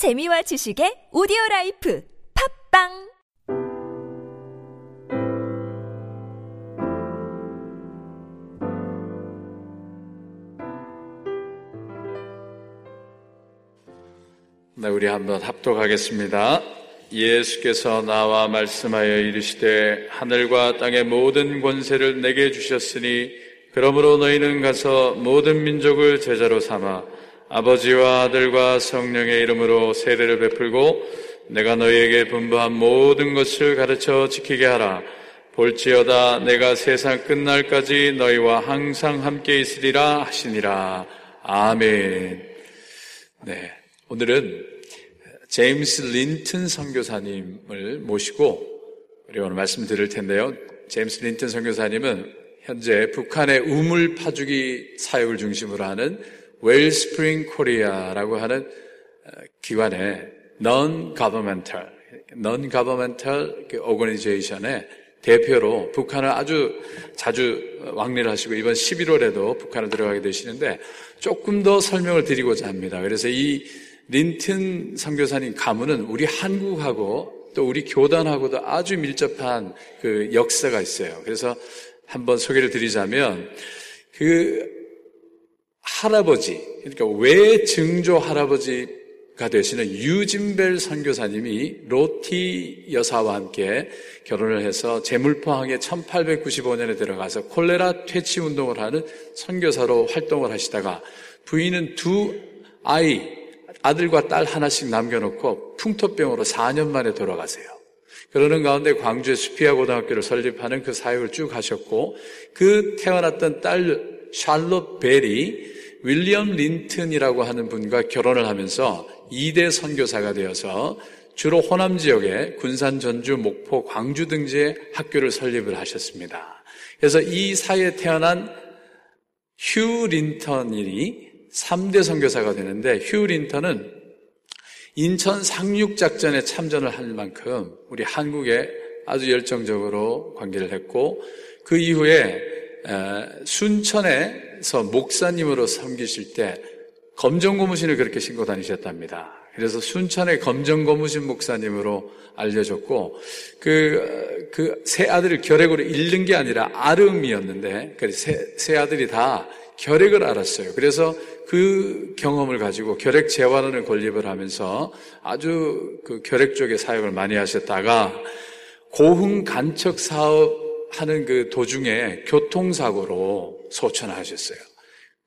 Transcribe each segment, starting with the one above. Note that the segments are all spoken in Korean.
재미와 지식의 오디오 라이프 팟빵 네, 우리 한번 합독하겠습니다. 예수께서 나와 말씀하여 이르시되 하늘과 땅의 모든 권세를 내게 주셨으니 그러므로 너희는 가서 모든 민족을 제자로 삼아 아버지와 아들과 성령의 이름으로 세례를 베풀고 내가 너희에게 분부한 모든 것을 가르쳐 지키게 하라. 볼지어다 내가 세상 끝날까지 너희와 항상 함께 있으리라 하시니라. 아멘. 네. 오늘은 제임스 린튼 선교사님을 모시고 우리 오늘 말씀 드릴 텐데요. 제임스 린튼 선교사님은 현재 북한의 우물 파주기 사역을 중심으로 하는 웰스프링 코리아라고 하는 기관의 non-governmental, non-governmental organization의 대표로 북한을 아주 자주 왕래를 하시고 이번 11월에도 북한을 들어가게 되시는데 조금 더 설명을 드리고자 합니다. 그래서 이 린튼 선교사님 가문은 우리 한국하고 또 우리 교단하고도 아주 밀접한 그 역사가 있어요. 그래서 한번 소개를 드리자면 그 할아버지 그러니까 외증조 할아버지가 되시는 유진벨 선교사님이 로티 여사와 함께 결혼을 해서 제물포항에 1895년에 들어가서 콜레라 퇴치 운동을 하는 선교사로 활동을 하시다가 부인은 두 아이 아들과 딸 하나씩 남겨놓고 풍토병으로 4년 만에 돌아가세요. 그러는 가운데 광주의 수피아 고등학교를 설립하는 그 사역을 쭉 하셨고 그 태어났던 딸 샬롯 벨이 윌리엄 린튼이라고 하는 분과 결혼을 하면서 2대 선교사가 되어서 주로 호남 지역에 군산, 전주, 목포, 광주 등지에 학교를 설립을 하셨습니다. 그래서 이 사이에 태어난 휴 린턴이 3대 선교사가 되는데 휴 린턴은 인천 상륙작전에 참전을 할 만큼 우리 한국에 아주 열정적으로 관계를 했고 그 이후에 순천에서 목사님으로 섬기실 때 검정 고무신을 그렇게 신고 다니셨답니다. 그래서 순천의 검정 고무신 목사님으로 알려졌고 그 그 세 아들을 결핵으로 잃는 게 아니라 아름이었는데 세, 세 아들이 다 결핵을 알았어요. 그래서 그 경험을 가지고 결핵 재활하는 건립을 하면서 아주 그 결핵 쪽에 사역을 많이 하셨다가 고흥 간척 사업 하는 그 도중에 교통사고로 소천하셨어요.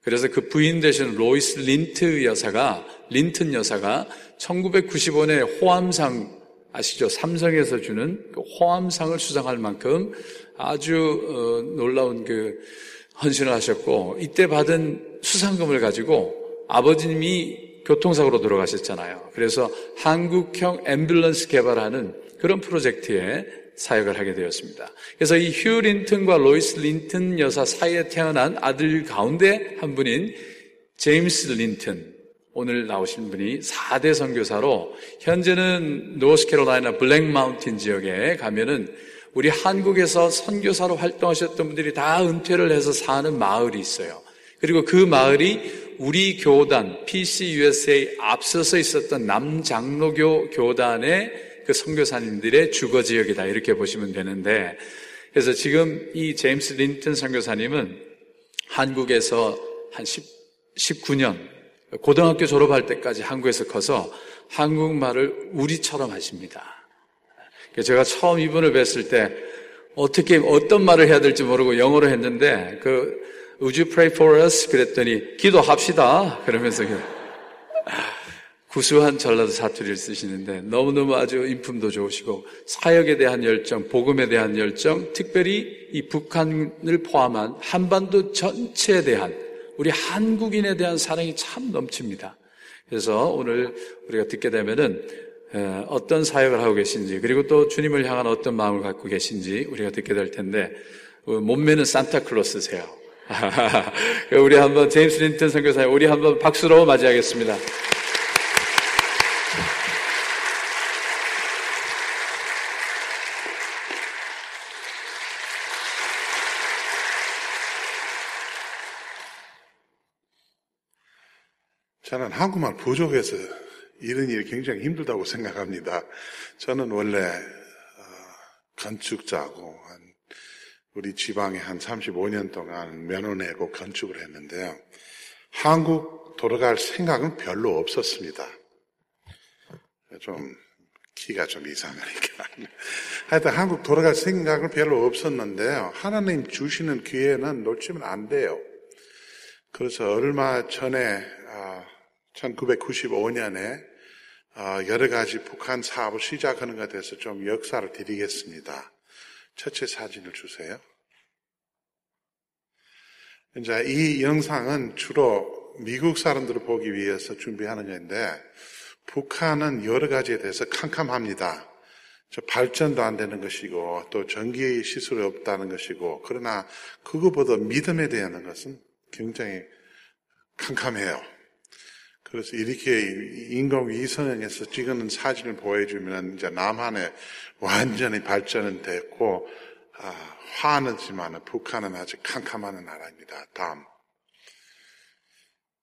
그래서 그 부인 되신 로이스 린트 여사가, 린튼 여사가 1995년에 호암상 아시죠? 삼성에서 주는 그 호암상을 수상할 만큼 아주 어, 놀라운 그 헌신을 하셨고 이때 받은 수상금을 가지고 아버님이 교통사고로 돌아가셨잖아요. 그래서 한국형 앰뷸런스 개발하는 그런 프로젝트에 사역을 하게 되었습니다. 그래서 이 휴 린튼과 로이스 린튼 여사 사이에 태어난 아들 가운데 한 분인 제임스 린튼 오늘 나오신 분이 4대 선교사로 현재는 노스캐롤라이나 블랙 마운틴 지역에 가면은 우리 한국에서 선교사로 활동하셨던 분들이 다 은퇴를 해서 사는 마을이 있어요. 그리고 그 마을이 우리 교단 PCUSA 앞서서 있었던 남장로교 교단의 그 선교사님들의 주거 지역이다 이렇게 보시면 되는데 그래서 지금 이 제임스 린튼 선교사님은 한국에서 한 10, 19년 고등학교 졸업할 때까지 한국에서 커서 한국말을 우리처럼 하십니다. 제가 처음 이분을 뵀을 때 어떻게 어떤 말을 해야 될지 모르고 영어로 했는데 그 Would you pray for us? 그랬더니 기도합시다. 그러면서 구수한 전라도 사투리를 쓰시는데 너무너무 아주 인품도 좋으시고 사역에 대한 열정, 복음에 대한 열정, 특별히 이 북한을 포함한 한반도 전체에 대한 우리 한국인에 대한 사랑이 참 넘칩니다. 그래서 오늘 우리가 듣게 되면은 어떤 사역을 하고 계신지 그리고 또 주님을 향한 어떤 마음을 갖고 계신지 우리가 듣게 될 텐데 어, 몸매는 산타클로스세요. 우리 한번 제임스 린턴 선교사님 우리 한번 박수로 맞이하겠습니다. 저는 한국말 부족해서 이런 일이 굉장히 힘들다고 생각합니다. 저는 원래 어, 건축자고 우리 지방에 한 35년 동안 면허 내고 건축을 했는데요. 한국 돌아갈 생각은 별로 없었습니다. 좀 키가 좀 이상하니까. 하여튼 한국 돌아갈 생각은 별로 없었는데요. 하나님 주시는 기회는 놓치면 안 돼요. 그래서 얼마 전에 1995년에 아, 아, 여러 가지 북한 사업을 시작하는 것에 대해서 좀 역사를 드리겠습니다. 첫째 사진을 주세요. 이제 이 영상은 주로 미국 사람들을 보기 위해서 준비하는 건데 북한은 여러 가지에 대해서 캄캄합니다. 발전도 안 되는 것이고 또 전기 시설이 없다는 것이고 그러나 그것보다 믿음에 대한 것은 굉장히 캄캄해요. 그래서 이렇게 인공위성에서 찍은 사진을 보여주면 이제 남한에 완전히 발전은 됐고 아, 화는 지만 북한은 아직 캄캄한 나라입니다. 다음.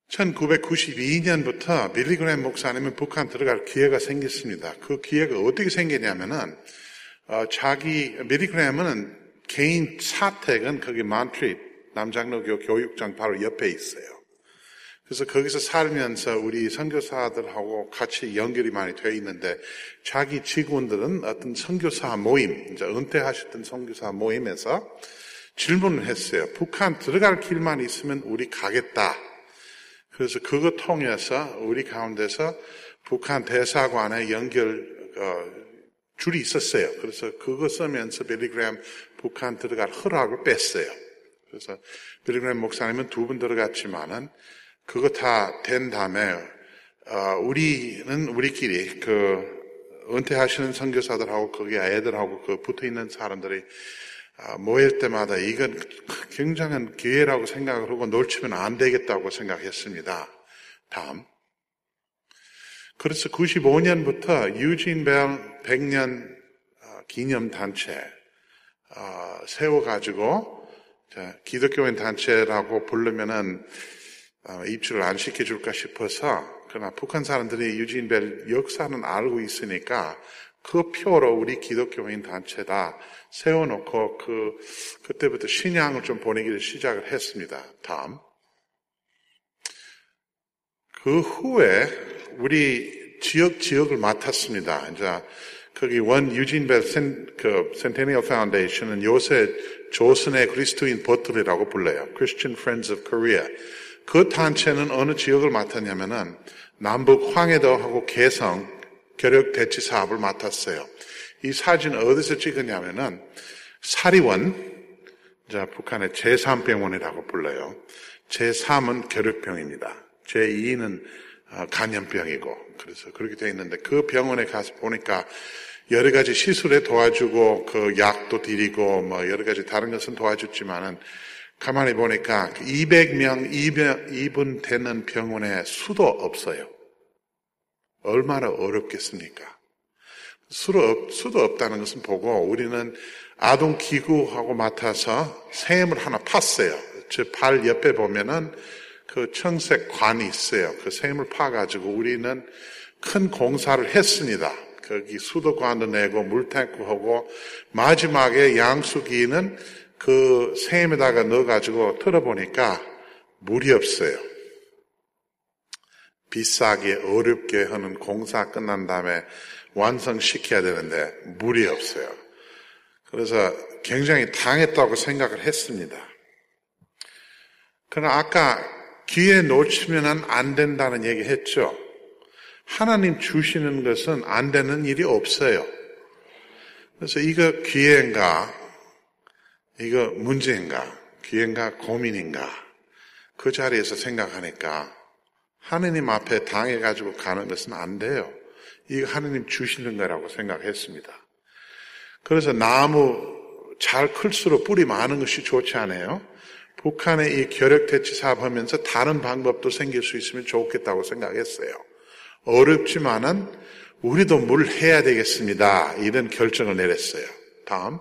1992년부터 빌리그램 목사님은 북한 들어갈 기회가 생겼습니다. 그 기회가 어떻게 생기냐면은 어, 자기 빌리그램은 개인 사택은 거기 만트리 남장로교 교육장 바로 옆에 있어요. 그래서 거기서 살면서 우리 선교사들하고 같이 연결이 많이 되어 있는데 자기 직원들은 어떤 선교사 모임, 이제 은퇴하셨던 선교사 모임에서 질문을 했어요. 북한 들어갈 길만 있으면 우리 가겠다. 그래서 그거 통해서 우리 가운데서 북한 대사관에 연결 어, 줄이 있었어요. 그래서 그거 쓰면서 빌리그램 북한 들어갈 허락을 뺐어요. 그래서 빌리그램 목사님은 두 분 들어갔지만은 그거 다 된 다음에 어, 우리는 우리끼리 그 은퇴하시는 선교사들하고 거기 애들하고 그 붙어 있는 사람들이 어, 모일 때마다 이건 굉장한 기회라고 생각을 하고 놓치면 안 되겠다고 생각했습니다. 다음. 그래서 95년부터 유진 벨 100년 어, 기념 단체 세워가지고 기독교인 단체라고 부르면은 어, 입주를 안 시켜줄까 싶어서 그러나 북한 사람들이 유진 벨 역사는 알고 있으니까 그 표로 우리 기독교인 단체다 세워놓고 그 그때부터 신앙을 좀 보내기를 시작을 했습니다. 다음 그 후에 우리 지역 지역을 맡았습니다. 이제 거기 원 유진 벨 Cen, 그 Centennial Foundation은 요새 조선의 그리스도인 벗들이라고 불러요. Christian Friends of Korea. 그 단체는 어느 지역을 맡았냐면은 남북 황해도하고 개성 결핵 퇴치 사업을 맡았어요. 이 사진 어디서 찍었냐면은 사리원, 자, 북한의 제3병원이라고 불러요. 제3은 결핵병입니다. 제2는 어, 간염병이고, 그래서 그렇게 되어 있는데 그 병원에 가서 보니까 여러 가지 시술에 도와주고 그 약도 드리고 뭐 여러 가지 다른 것은 도와줬지만은 가만히 보니까 200명 입원 되는 병원에 수도 없어요. 얼마나 어렵겠습니까? 수도, 없다는 것은 보고 우리는 아동 기구하고 맡아서 샘을 하나 팠어요. 저발 옆에 보면은 그 청색 관이 있어요. 그 샘을 파가지고 우리는 큰 공사를 했습니다. 거기 수도관도 내고 물탱크 하고 마지막에 양수기는 그 샘에다가 넣어가지고 틀어보니까 물이 없어요. 비싸게 어렵게 하는 공사 끝난 다음에 완성시켜야 되는데 물이 없어요. 그래서 굉장히 당했다고 생각을 했습니다. 그러나 아까 기회 놓치면 안 된다는 얘기 했죠. 하나님 주시는 것은 안 되는 일이 없어요. 그래서 이거 기회인가 이거 문제인가? 기회인가? 고민인가? 그 자리에서 생각하니까 하느님 앞에 당해가지고 가는 것은 안 돼요. 이거 하느님 주시는 거라고 생각했습니다. 그래서 나무 잘 클수록 뿌리 많은 것이 좋지 않아요? 북한의 이 결핵대치 사업 하면서 다른 방법도 생길 수 있으면 좋겠다고 생각했어요. 어렵지만은 우리도 뭘 해야 되겠습니다. 이런 결정을 내렸어요. 다음.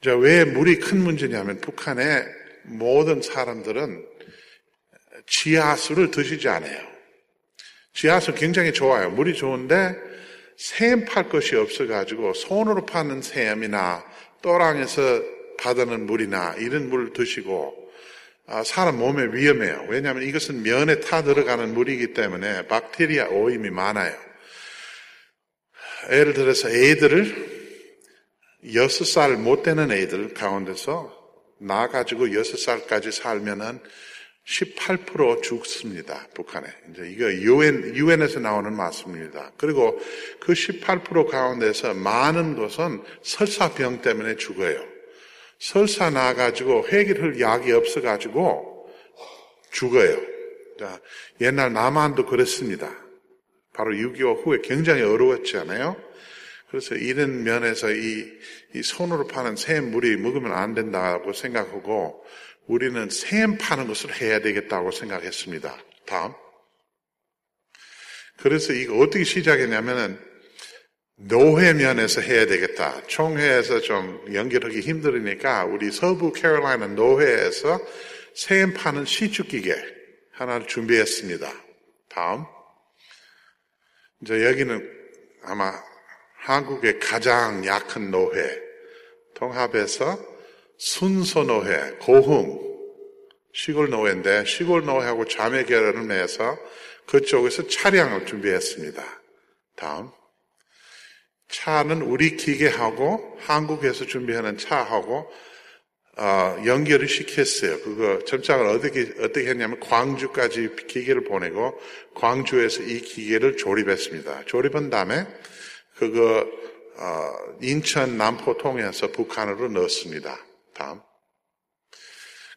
자, 왜 물이 큰 문제냐면 북한의 모든 사람들은 지하수를 드시지 않아요. 지하수 굉장히 좋아요. 물이 좋은데 샘 팔 것이 없어가지고 손으로 파는 샘이나 또랑에서 받는 물이나 이런 물을 드시고 아, 사람 몸에 위험해요. 왜냐하면 이것은 면에 타 들어가는 물이기 때문에 박테리아 오임이 많아요. 예를 들어서 애들을 여섯 살 못 되는 애들 가운데서 나가지고 여섯 살까지 살면은 18% 죽습니다. 북한에. 이제 이거 유엔, 유엔에서 나오는 말씀입니다. 그리고 그 18% 가운데서 많은 것은 설사병 때문에 죽어요. 설사 나가지고 해결할 약이 없어가지고 죽어요. 자, 옛날 남한도 그랬습니다. 바로 6.25 후에 굉장히 어려웠지 않아요? 그래서 이런 면에서 이, 이 손으로 파는 샘 물이 먹으면 안 된다고 생각하고 우리는 샘 파는 것을 해야 되겠다고 생각했습니다. 다음. 그래서 이거 어떻게 시작했냐면은 노회 면에서 해야 되겠다. 총회에서 좀 연결하기 힘들으니까 우리 서부 캐롤라이나 노회에서 샘 파는 시축기계 하나를 준비했습니다. 다음. 이제 여기는 아마 한국의 가장 약한 노회, 통합에서 순서 노회, 고흥, 시골 노회인데 시골 노회하고 자매 결연을 맺어서 그쪽에서 차량을 준비했습니다. 다음. 차는 우리 기계하고 한국에서 준비하는 차하고 어, 연결을 시켰어요. 그거 점장을 어떻게 어떻게 했냐면 광주까지 기계를 보내고 광주에서 이 기계를 조립했습니다. 조립한 다음에 그거 어, 인천 남포 통해서 북한으로 넣었습니다. 다음.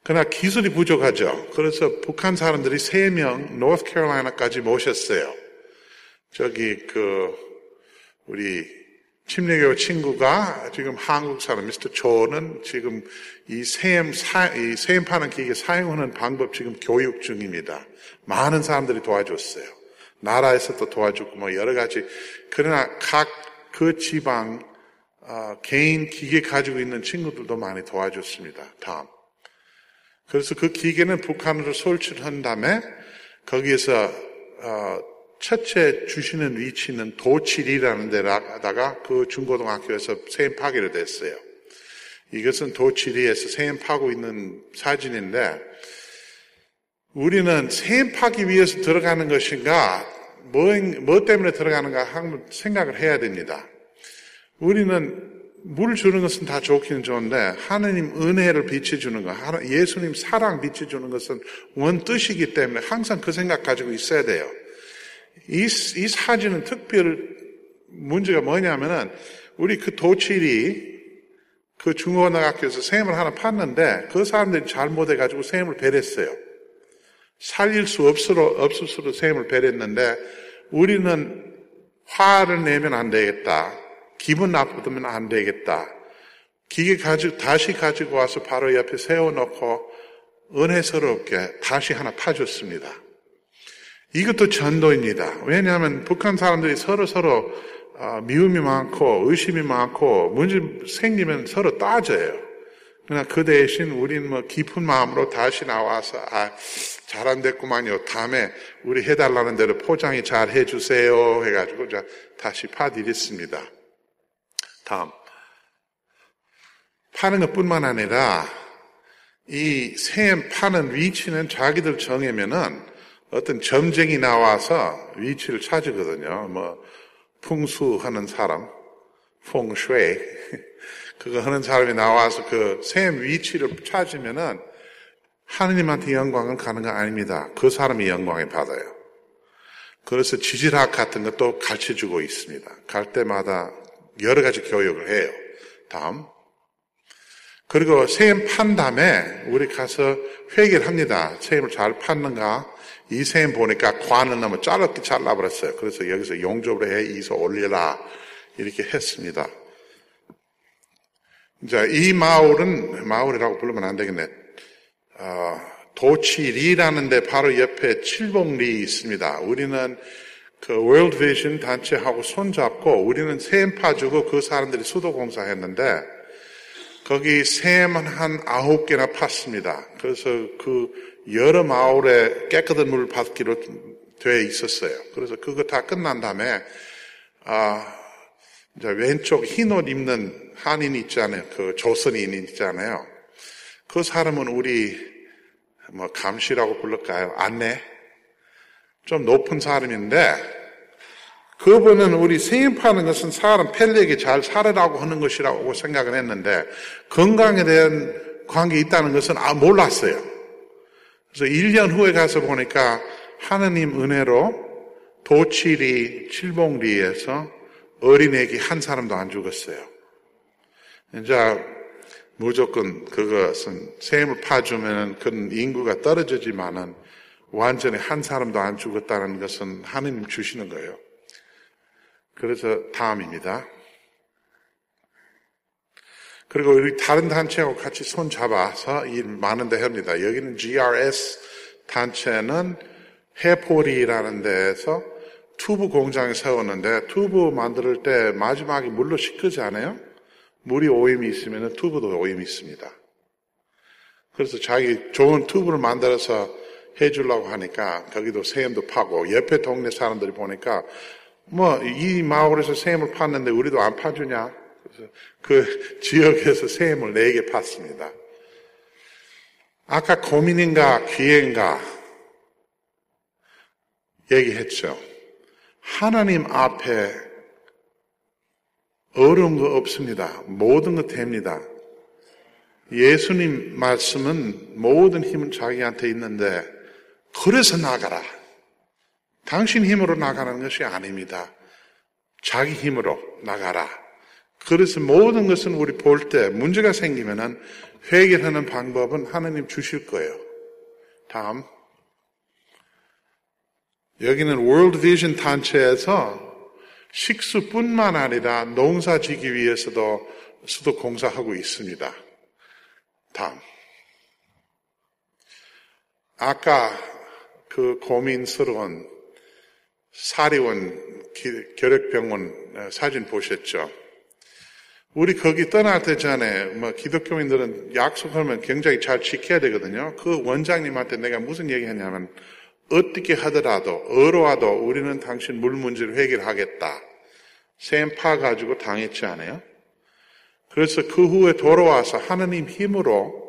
그러나 기술이 부족하죠. 그래서 북한 사람들이 세명 노스캐롤라이나까지 모셨어요. 저기 그 우리 침례교 친구가 지금 한국 사람 미스터 조는 지금 이 세임 이 세임 파는 기계 사용하는 방법 지금 교육 중입니다. 많은 사람들이 도와줬어요. 나라에서도 도와주고 뭐 여러 가지 그러나 각 그 지방 어, 개인 기계 가지고 있는 친구들도 많이 도와줬습니다. 다음. 그래서 그 기계는 북한으로 설치한 다음에 거기에서 어, 첫째 주시는 위치는 도칠이라는 데다가 그 중고등학교에서 세임 파기로 됐어요. 이것은 도칠이에서 세임 파고 있는 사진인데 우리는 세임 파기 위해서 들어가는 것인가 뭐, 뭐 때문에 들어가는가 한번 생각을 해야 됩니다. 우리는 물 주는 것은 다 좋기는 좋은데 하느님 은혜를 비춰주는 것, 예수님 사랑 비춰주는 것은 원 뜻이기 때문에 항상 그 생각 가지고 있어야 돼요. 이, 이 사진은 특별 문제가 뭐냐면은 우리 그 도칠이 그 중고등학교에서 샘을 하나 팠는데 그 사람들이 잘못해가지고 샘을 베렸어요. 살릴 수 없으로, 없을수록 샘을 베렸는데 우리는 화를 내면 안 되겠다. 기분 나쁘면 안 되겠다. 기계 가지고, 다시 가지고 와서 바로 옆에 세워놓고 은혜스럽게 다시 하나 파줬습니다. 이것도 전도입니다. 왜냐하면 북한 사람들이 서로 서로 아, 미움이 많고 의심이 많고 문제 생기면 서로 따져요. 그러나 그 대신 우리는 뭐 깊은 마음으로 다시 나와서 아, 잘 안 됐구만요. 다음에 우리 해달라는 대로 포장이 잘 해주세요. 해가지고 다시 파드렸습니다. 다음. 파는 것 뿐만 아니라 이 샘 파는 위치는 자기들 정하면은 어떤 점쟁이 나와서 위치를 찾으거든요. 뭐 풍수하는 사람, 퐁쉐이 그거 하는 사람이 나와서 그 샘 위치를 찾으면은 하느님한테 영광은 가는 거 아닙니다. 그 사람이 영광을 받아요. 그래서 지질학 같은 것도 가르쳐 주고 있습니다. 갈 때마다 여러 가지 교육을 해요. 다음. 그리고 세임 판 다음에 우리 가서 회개를 합니다. 세임을 잘 팠는가? 이 세임 보니까 관을 너무 짧게 잘라버렸어요. 그래서 여기서 용접을 해 이서 올려라. 이렇게 했습니다. 이제 이 마을은, 마을이라고 부르면 안 되겠네. 어, 도치리라는 데 바로 옆에 칠봉리 있습니다. 우리는 그 월드 비전 단체하고 손잡고 우리는 샘 파주고 그 사람들이 수도 공사했는데 거기 샘은 한 아홉 개나 팠습니다. 그래서 그 여러 마을에 깨끗한 물을 받기로 돼 있었어요. 그래서 그거 다 끝난 다음에 아 이제 왼쪽 흰 옷 입는 한인 있잖아요. 그 조선인 있잖아요. 그 사람은 우리 뭐 감시라고 부를까요? 안내 좀 높은 사람인데 그분은 우리 생입하는 것은 사람 펠리에게 잘 살으라고 하는 것이라고 생각을 했는데 건강에 대한 관계 있다는 것은 아 몰랐어요. 그래서 1년 후에 가서 보니까 하느님 은혜로 도치리 칠봉리에서 어린애기 한 사람도 안 죽었어요. 이제 무조건 그것은 샘을 파주면 그런 인구가 떨어지지만은 완전히 한 사람도 안 죽었다는 것은 하느님 주시는 거예요. 그래서 다음입니다. 그리고 우리 다른 단체하고 같이 손 잡아서 일 많은데 합니다. 여기는 GRS 단체는 해포리라는 데에서 튜브 공장을 세웠는데 튜브 만들 때 마지막에 물로 씻기지 않아요? 물이 오염이 있으면 튜브도 오염이 있습니다. 그래서 자기 좋은 튜브를 만들어서 해주려고 하니까 거기도 세임도 파고 옆에 동네 사람들이 보니까 뭐, 이 마을에서 샘을 팠는데 우리도 안 파주냐? 그래서 그 지역에서 샘을 네 개 팠습니다. 아까 고민인가 기회인가 얘기했죠. 하나님 앞에 어려운 거 없습니다. 모든 거 됩니다. 예수님 말씀은 모든 힘은 자기한테 있는데 그래서 나가라. 당신 힘으로 나가는 것이 아닙니다. 자기 힘으로 나가라. 그래서 모든 것은 우리 볼 때 문제가 생기면은 해결하는 방법은 하나님 주실 거예요. 다음. 여기는 월드 비전 단체에서 식수뿐만 아니라 농사 지기 위해서도 수도 공사하고 있습니다. 다음. 아까 그 고민스러운 사리원 결핵병원 어, 사진 보셨죠? 우리 거기 떠날 때 전에 뭐 기독교인들은 약속하면 굉장히 잘 지켜야 되거든요. 그 원장님한테 내가 무슨 얘기 했냐면 어떻게 하더라도 어로와도 우리는 당신 물 문제를 해결하겠다. 샘파 가지고 당했지 않아요? 그래서 그 후에 돌아와서 하느님 힘으로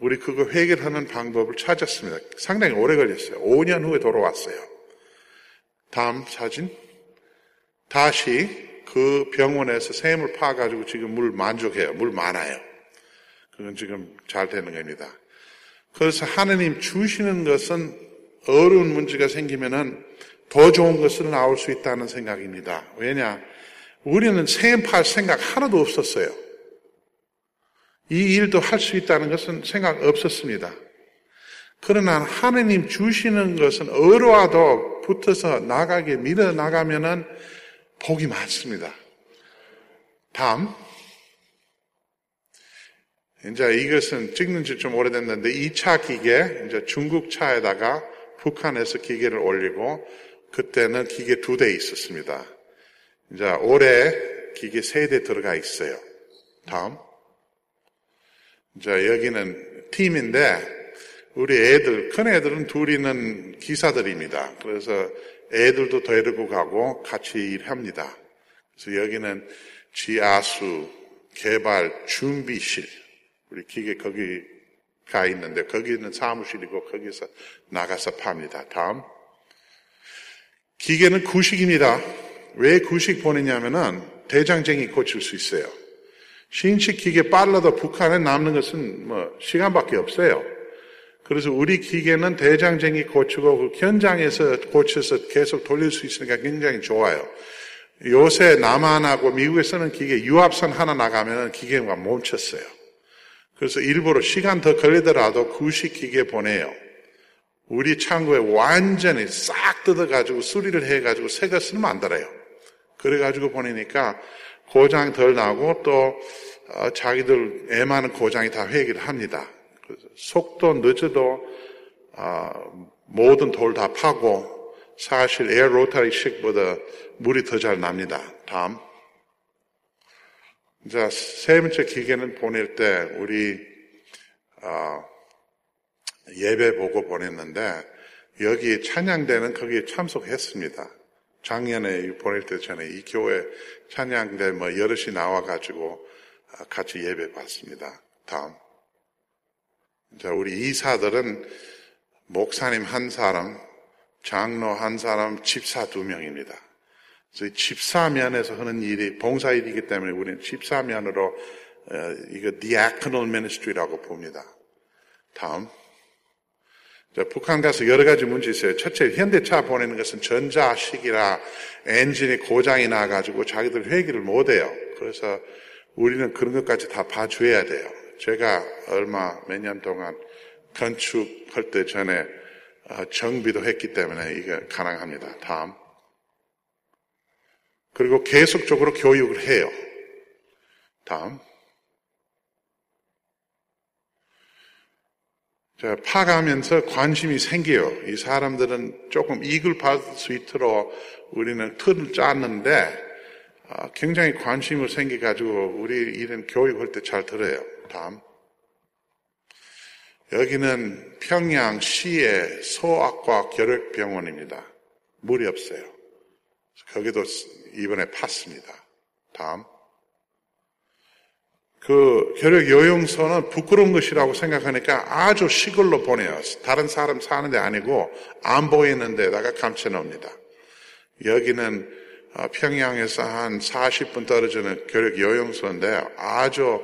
우리 그거 해결하는 방법을 찾았습니다. 상당히 오래 걸렸어요. 5년 후에 돌아왔어요. 다음 사진. 다시 그 병원에서 샘을 파가지고 지금 물 만족해요. 물 많아요. 그건 지금 잘 되는 겁니다. 그래서 하느님 주시는 것은 어려운 문제가 생기면은 더 좋은 것을 나올 수 있다는 생각입니다. 왜냐? 우리는 샘팔 생각 하나도 없었어요. 이 일도 할 수 있다는 것은 생각 없었습니다. 그러나 하느님 주시는 것은 어려와도 붙어서 나가게 밀어 나가면은 복이 많습니다. 다음. 이제 이것은 찍는 지 좀 오래됐는데 2차 기계, 이제 중국 차에다가 북한에서 기계를 올리고 그때는 기계 두 대 있었습니다. 이제 올해 기계 세 대 들어가 있어요. 다음. 이제 여기는 팀인데 우리 애들, 큰 애들은 둘이는 기사들입니다. 그래서 애들도 데리고 가고 같이 일합니다. 그래서 여기는 지하수 개발 준비실. 우리 기계 거기 가 있는데 거기는 사무실이고 거기서 나가서 팝니다. 다음. 기계는 구식입니다. 왜 구식 보내냐면은 대장쟁이 고칠 수 있어요. 신식 기계 빨라도 북한에 남는 것은 뭐 시간밖에 없어요. 그래서 우리 기계는 대장쟁이 고치고 그 현장에서 고쳐서 계속 돌릴 수 있으니까 굉장히 좋아요. 요새 남한하고 미국에 서는 기계 유압선 하나 나가면 기계가 멈췄어요. 그래서 일부러 시간 더 걸리더라도 구식 기계 보내요. 우리 창고에 완전히 싹 뜯어가지고 수리를 해가지고 새거 쓰면 안 달아요. 그래가지고 보내니까 고장 덜 나고 또 어, 자기들 애 많은 고장이 다 회귀를 합니다. 속도 늦어도 아, 모든 돌 다 파고 사실 에어 로타리식보다 물이 더 잘 납니다. 다음. 자, 세 번째 기계는 보낼 때 우리 아, 예배 보고 보냈는데 여기 찬양대는 거기에 참석했습니다. 작년에 보낼 때 전에 이 교회 찬양대 뭐 여럿이 나와가지고 아, 같이 예배 받습니다. 다음. 자, 우리 이사들은 목사님 한 사람, 장로 한 사람, 집사 두 명입니다. 그래서 집사면에서 하는 일이 봉사일이기 때문에 우리는 집사면으로 어, 이거 diaconal ministry라고 봅니다. 다음. 자, 북한 가서 여러 가지 문제 있어요. 첫째, 현대차 보내는 것은 전자식이라 엔진이 고장이 나가지고 자기들 회기를 못해요. 그래서 우리는 그런 것까지 다 봐줘야 돼요. 제가 얼마 몇 년 동안 건축할 때 전에 어, 정비도 했기 때문에 이게 가능합니다. 다음. 그리고 계속적으로 교육을 해요. 다음. 자, 파가면서 관심이 생겨요. 이 사람들은 조금 이익을 받을 수 있도록 우리는 틀을 짰는데 아, 굉장히 관심을 생겨가지고 우리 이런 교육할 때 잘 들어요. 다음. 여기는 평양시의 소아과 결핵병원입니다. 물이 없어요. 거기도 이번에 팠습니다. 다음. 그 결핵 요용소는 부끄러운 것이라고 생각하니까 아주 시골로 보내요. 다른 사람 사는 데 아니고 안 보이는 데다가 감춰놓습니다. 여기는 어, 평양에서 한 40분 떨어지는 결핵 요용소인데 아주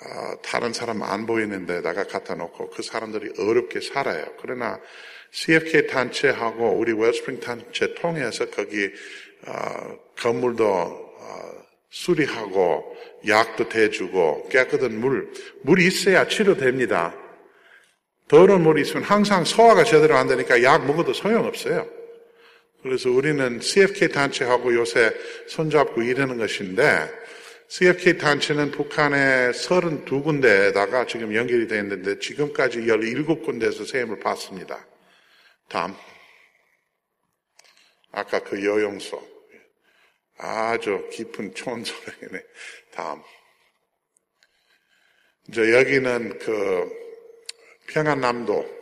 어, 다른 사람 안 보이는 데다가 갖다 놓고 그 사람들이 어렵게 살아요. 그러나 CFK 단체하고 우리 웰스프링 단체 통해서 거기 어, 건물도 수리하고 약도 대주고 깨끗한 물, 물이 있어야 치료됩니다. 더러운 물이 있으면 항상 소화가 제대로 안 되니까 약 먹어도 소용없어요. 그래서 우리는 CFK 단체하고 요새 손잡고 일하는 것인데 CFK 단체는 북한의 32군데에다가 지금 연결이 되어 있는데 지금까지 17군데에서 세임을 받습니다. 다음. 아까 그 여용소. 아주 깊은 촌소리네. 다음. 이제 여기는 그 평안남도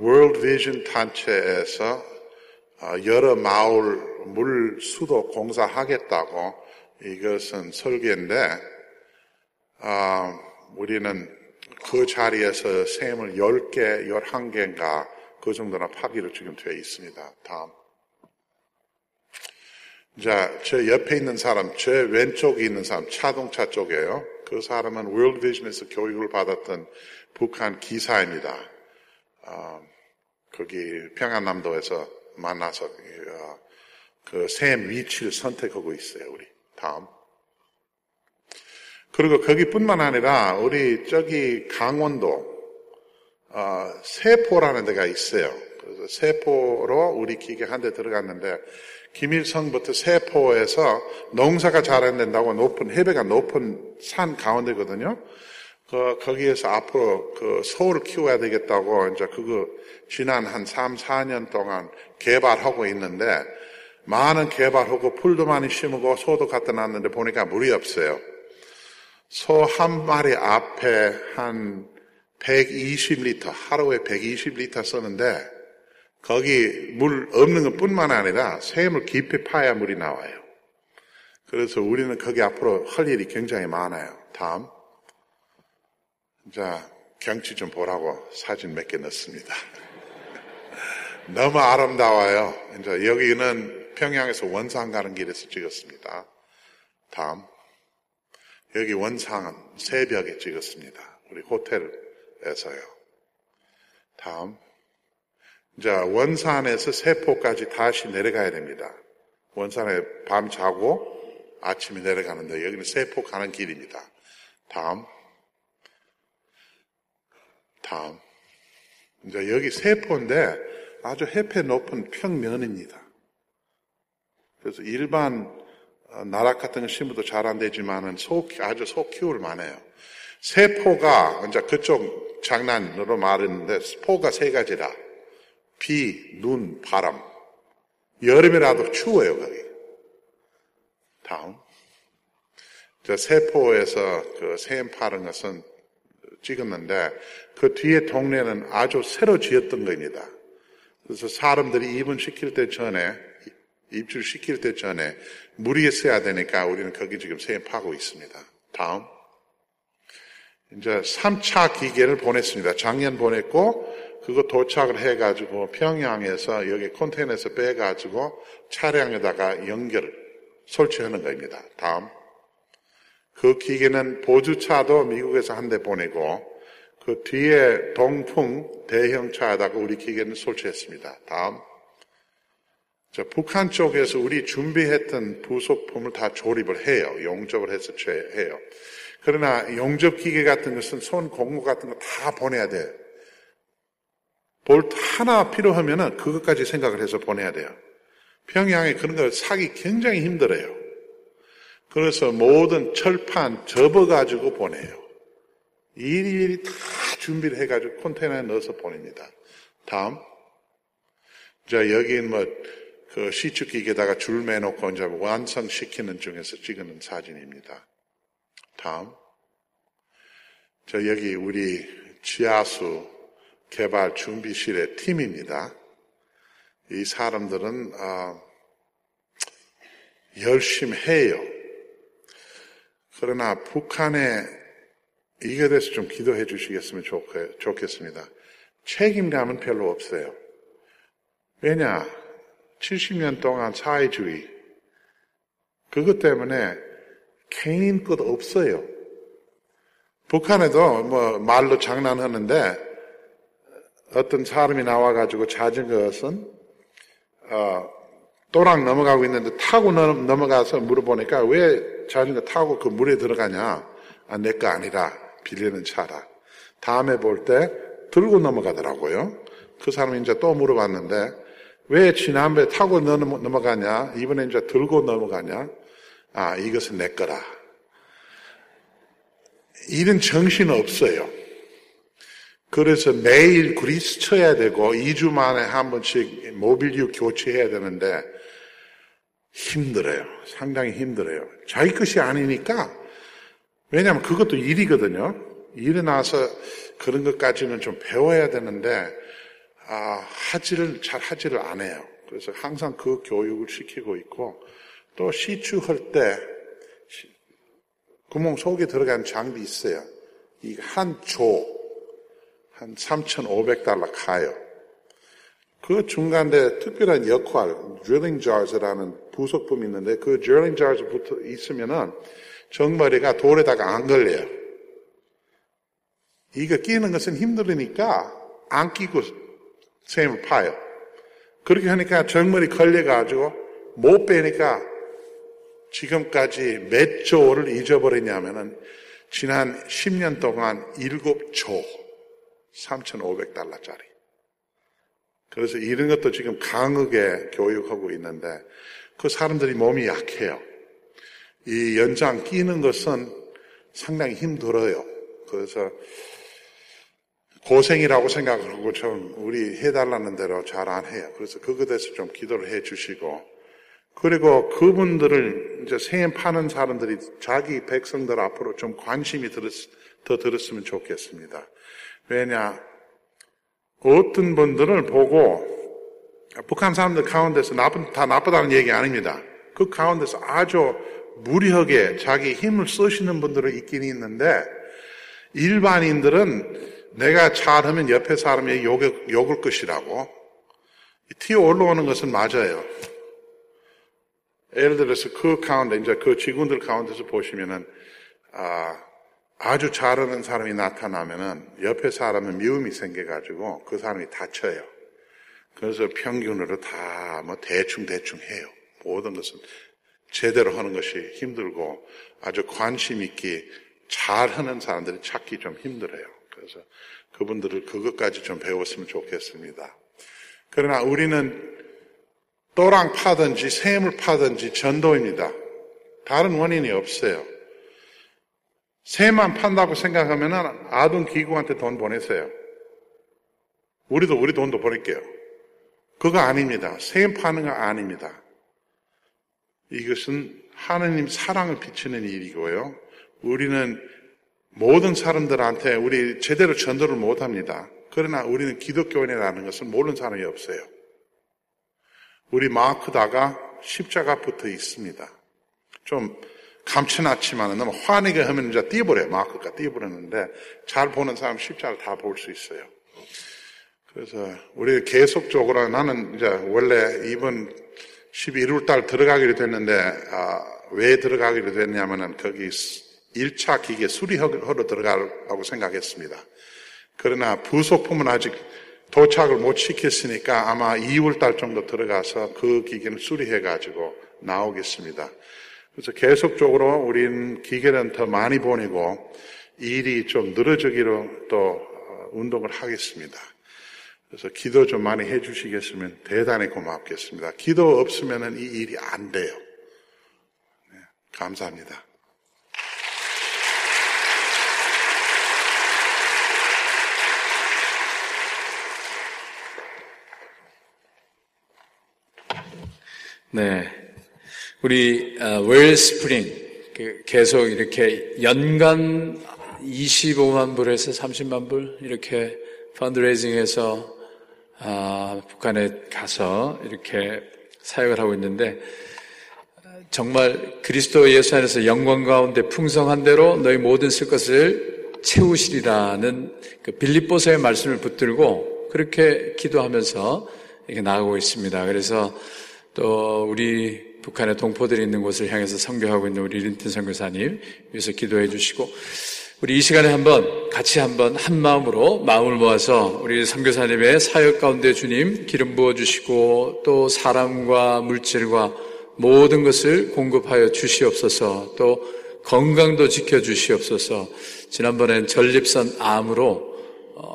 월드 비전 단체에서 어, 여러 마을 물 수도 공사하겠다고 이것은 설계인데 어, 우리는 그 자리에서 샘을 10개, 11개인가 그 정도나 파기로 지금 되어 있습니다. 다음. 자, 저 옆에 있는 사람, 제 왼쪽에 있는 사람, 자동차 쪽이에요. 그 사람은 월드 비전에서 교육을 받았던 북한 기사입니다. 어, 거기 평안남도에서 만나서 어, 그샘 위치를 선택하고 있어요. 우리 다음. 그리고 거기뿐만 아니라 우리 저기 강원도 어, 세포라는 데가 있어요. 그래서 세포로 우리 기계 한 대 들어갔는데 김일성부터 세포에서 농사가 잘 안 된다고 높은 해배가 높은 산 가운데거든요. 그, 거기에서 앞으로 그 소를 키워야 되겠다고 이제 그거 지난 한 3, 4년 동안 개발하고 있는데 많은 개발하고 풀도 많이 심고 소도 갖다 놨는데 보니까 물이 없어요. 소 한 마리 앞에 한 120리터, 하루에 120리터 쓰는데 거기 물 없는 것 뿐만 아니라 샘을 깊이 파야 물이 나와요. 그래서 우리는 거기 앞으로 할 일이 굉장히 많아요. 다음. 자, 경치 좀 보라고 사진 몇 개 넣습니다. 너무 아름다워요. 이제 여기는 평양에서 원산 가는 길에서 찍었습니다. 다음. 여기 원상은 새벽에 찍었습니다. 우리 호텔에서요. 다음. 자, 원산에서 세포까지 다시 내려가야 됩니다. 원산에 밤 자고 아침에 내려가는데 여기는 세포 가는 길입니다. 다음. 다음. 이제 여기 세포인데 아주 해패 높은 평면입니다. 그래서 일반 어, 나락 같은 거 심어도 잘 안 되지만은 소, 아주 소 키울 만해요. 세포가, 이제 그쪽 장난으로 말했는데, 포가 세 가지라. 비, 눈, 바람. 여름이라도 추워요, 거기. 다음. 저 세포에서 그샘 파는 것은 찍었는데 그 뒤에 동네는 아주 새로 지었던 겁니다. 그래서 사람들이 입원시킬 때 전에 입주시킬 때 전에 물이 있어야 되니까 우리는 거기 지금 세임 파고 있습니다. 다음. 이제 3차 기계를 보냈습니다. 작년 보냈고 그거 도착을 해가지고 평양에서 여기 컨테이너에서 빼가지고 차량에다가 연결 설치하는 겁니다. 다음. 그 기계는 보주차도 미국에서 한 대 보내고 그 뒤에 동풍 대형 차에다가 우리 기계는 설치했습니다. 다음. 자, 북한 쪽에서 우리 준비했던 부속품을 다 조립을 해요. 용접을 해서 해요. 그러나 용접 기계 같은 것은 손 공구 같은 거 다 보내야 돼요. 볼트 하나 필요하면은 그것까지 생각을 해서 보내야 돼요. 평양에 그런 걸 사기 굉장히 힘들어요. 그래서 모든 철판 접어가지고 보내요. 일일이 다 준비를 해가지고 컨테이너에 넣어서 보냅니다. 다음. 자, 여기는 뭐, 그 시축기계에다가 줄 매놓고 이제 완성시키는 중에서 찍은 사진입니다. 다음. 자, 여기 우리 지하수 개발 준비실의 팀입니다. 이 사람들은, 어, 열심히 해요. 그러나 북한에 이게 대해서 좀 기도해 주시겠으면 좋겠습니다. 책임감은 별로 없어요. 왜냐? 70년 동안 사회주의. 그것 때문에 개인 것 없어요. 북한에도 뭐 말로 장난하는데 어떤 사람이 나와가지고 찾은 것은 어, 또랑 넘어가고 있는데 타고 넘어가서 물어보니까 왜 자전거 타고 그 물에 들어가냐? 아, 내 거 아니라 빌리는 차라. 다음에 볼 때 들고 넘어가더라고요. 그 사람이 이제 또 물어봤는데 왜 지난번에 타고 넘어가냐? 이번에 이제 들고 넘어가냐? 아, 이것은 내 거라. 이런 정신 없어요. 그래서 매일 그리스 쳐야 되고 2주 만에 한 번씩 모빌류 교체해야 되는데 힘들어요. 상당히 힘들어요. 자기 것이 아니니까 왜냐하면 그것도 일이거든요. 일어나서 그런 것까지는 좀 배워야 되는데 아, 하지를 잘 하지를 안 해요. 그래서 항상 그 교육을 시키고 있고 또 시추할 때 구멍 속에 들어간 장비 있어요. 이 한 조, 한 3,500달러 가요. 그 중간에 특별한 역할, drilling jars라는 부속품이 있는데 그 drilling jars 붙어 있으면은 정머리가 돌에다가 안 걸려요. 이거 끼는 것은 힘들으니까 안 끼고 셈을 파요. 그렇게 하니까 정머리 걸려가지고 못 빼니까 지금까지 몇 조를 잊어버렸냐면은 지난 10년 동안 7조 3,500달러짜리. 그래서 이런 것도 지금 강하게 교육하고 있는데 그 사람들이 몸이 약해요. 이 연장 끼는 것은 상당히 힘들어요. 그래서 고생이라고 생각하고 좀 우리 해달라는 대로 잘 안 해요. 그래서 그것에 대해서 좀 기도를 해 주시고 그리고 그분들을 이제 세임 파는 사람들이 자기 백성들 앞으로 좀 관심이 들었, 더 들었으면 좋겠습니다. 왜냐 어떤 분들을 보고 북한 사람들 가운데서 나쁜, 다 나쁘다는 얘기 아닙니다. 그 가운데서 아주 무리하게 자기 힘을 쓰시는 분들은 있긴 있는데 일반인들은 내가 잘하면 옆에 사람이 욕을, 욕을 것이라고 튀어 올라오는 것은 맞아요. 예를 들어서 그 가운데 이제 그 직원들 가운데서 보시면은 아, 아주 잘하는 사람이 나타나면은 옆에 사람은 미움이 생겨가지고 그 사람이 다쳐요. 그래서 평균으로 다 뭐 대충 대충 해요. 모든 것은 제대로 하는 것이 힘들고 아주 관심 있게 잘하는 사람들이 찾기 좀 힘들어요. 그래서 그분들을 그것까지 좀 배웠으면 좋겠습니다. 그러나 우리는 또랑 파든지 샘을 파든지 전도입니다. 다른 원인이 없어요. 새만 판다고 생각하면 아동 기구한테 돈 보내세요. 우리도 우리 돈도 보낼게요. 그거 아닙니다. 새 파는 거 아닙니다. 이것은 하느님 사랑을 비치는 일이고요. 우리는 모든 사람들한테 우리 제대로 전도를 못 합니다. 그러나 우리는 기독교인이라는 것을 모르는 사람이 없어요. 우리 마크다가 십자가 붙어 있습니다. 좀 감춰놨지만 너무 화내게 하면 이제 띄어버려요. 마크가 띄어버렸는데 잘 보는 사람 십자를 다 볼 수 있어요. 그래서 우리 계속적으로 나는 이제 원래 이번 11월 달 들어가기로 됐는데 아, 왜 들어가기로 됐냐면은 거기 1차 기계 수리하러 들어가려고 생각했습니다. 그러나 부속품은 아직 도착을 못 시켰으니까 아마 2월 달 정도 들어가서 그 기계는 수리해 가지고 나오겠습니다. 그래서 계속적으로 우린 기계는 더 많이 보내고 일이 좀 늘어지기로 또 어, 운동을 하겠습니다. 그래서 기도 좀 많이 해주시겠으면 대단히 고맙겠습니다. 기도 없으면 이 일이 안 돼요. 네, 감사합니다. 네. 우리 웰스프링 그 계속 이렇게 연간 25만 불에서 30만 불 이렇게 펀드레이징해서 아, 북한에 가서 이렇게 사역을 하고 있는데 정말 그리스도 예수 안에서 영광 가운데 풍성한 대로 너희 모든 쓸 것을 채우시리라는 그 빌립보서의 말씀을 붙들고 그렇게 기도하면서 이렇게 나가고 있습니다. 그래서 또 우리 북한의 동포들이 있는 곳을 향해서 선교하고 있는 우리 린튼 선교사님 위해서 기도해 주시고 우리 이 시간에 한번 같이 한번 한 마음으로 마음을 모아서 우리 선교사님의 사역 가운데 주님 기름 부어 주시고 또 사람과 물질과 모든 것을 공급하여 주시옵소서 또 건강도 지켜 주시옵소서. 지난번엔 전립선 암으로 어,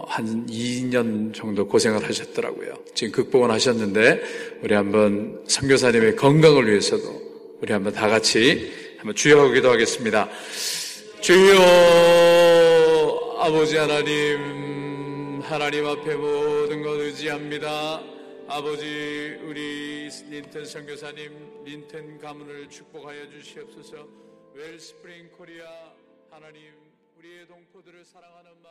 한 2년 정도 고생을 하셨더라고요. 지금 극복은 하셨는데 우리 한번 선교사님의 건강을 위해서도 우리 한번 다 같이 한번 주여 기도하겠습니다. 주여 아버지 하나님 하나님 앞에 모든 것 의지합니다. 아버지 우리 린턴 선교사님 린턴 가문을 축복하여 주시옵소서 웰스프링 코리아 하나님 우리의 동포들을 사랑하는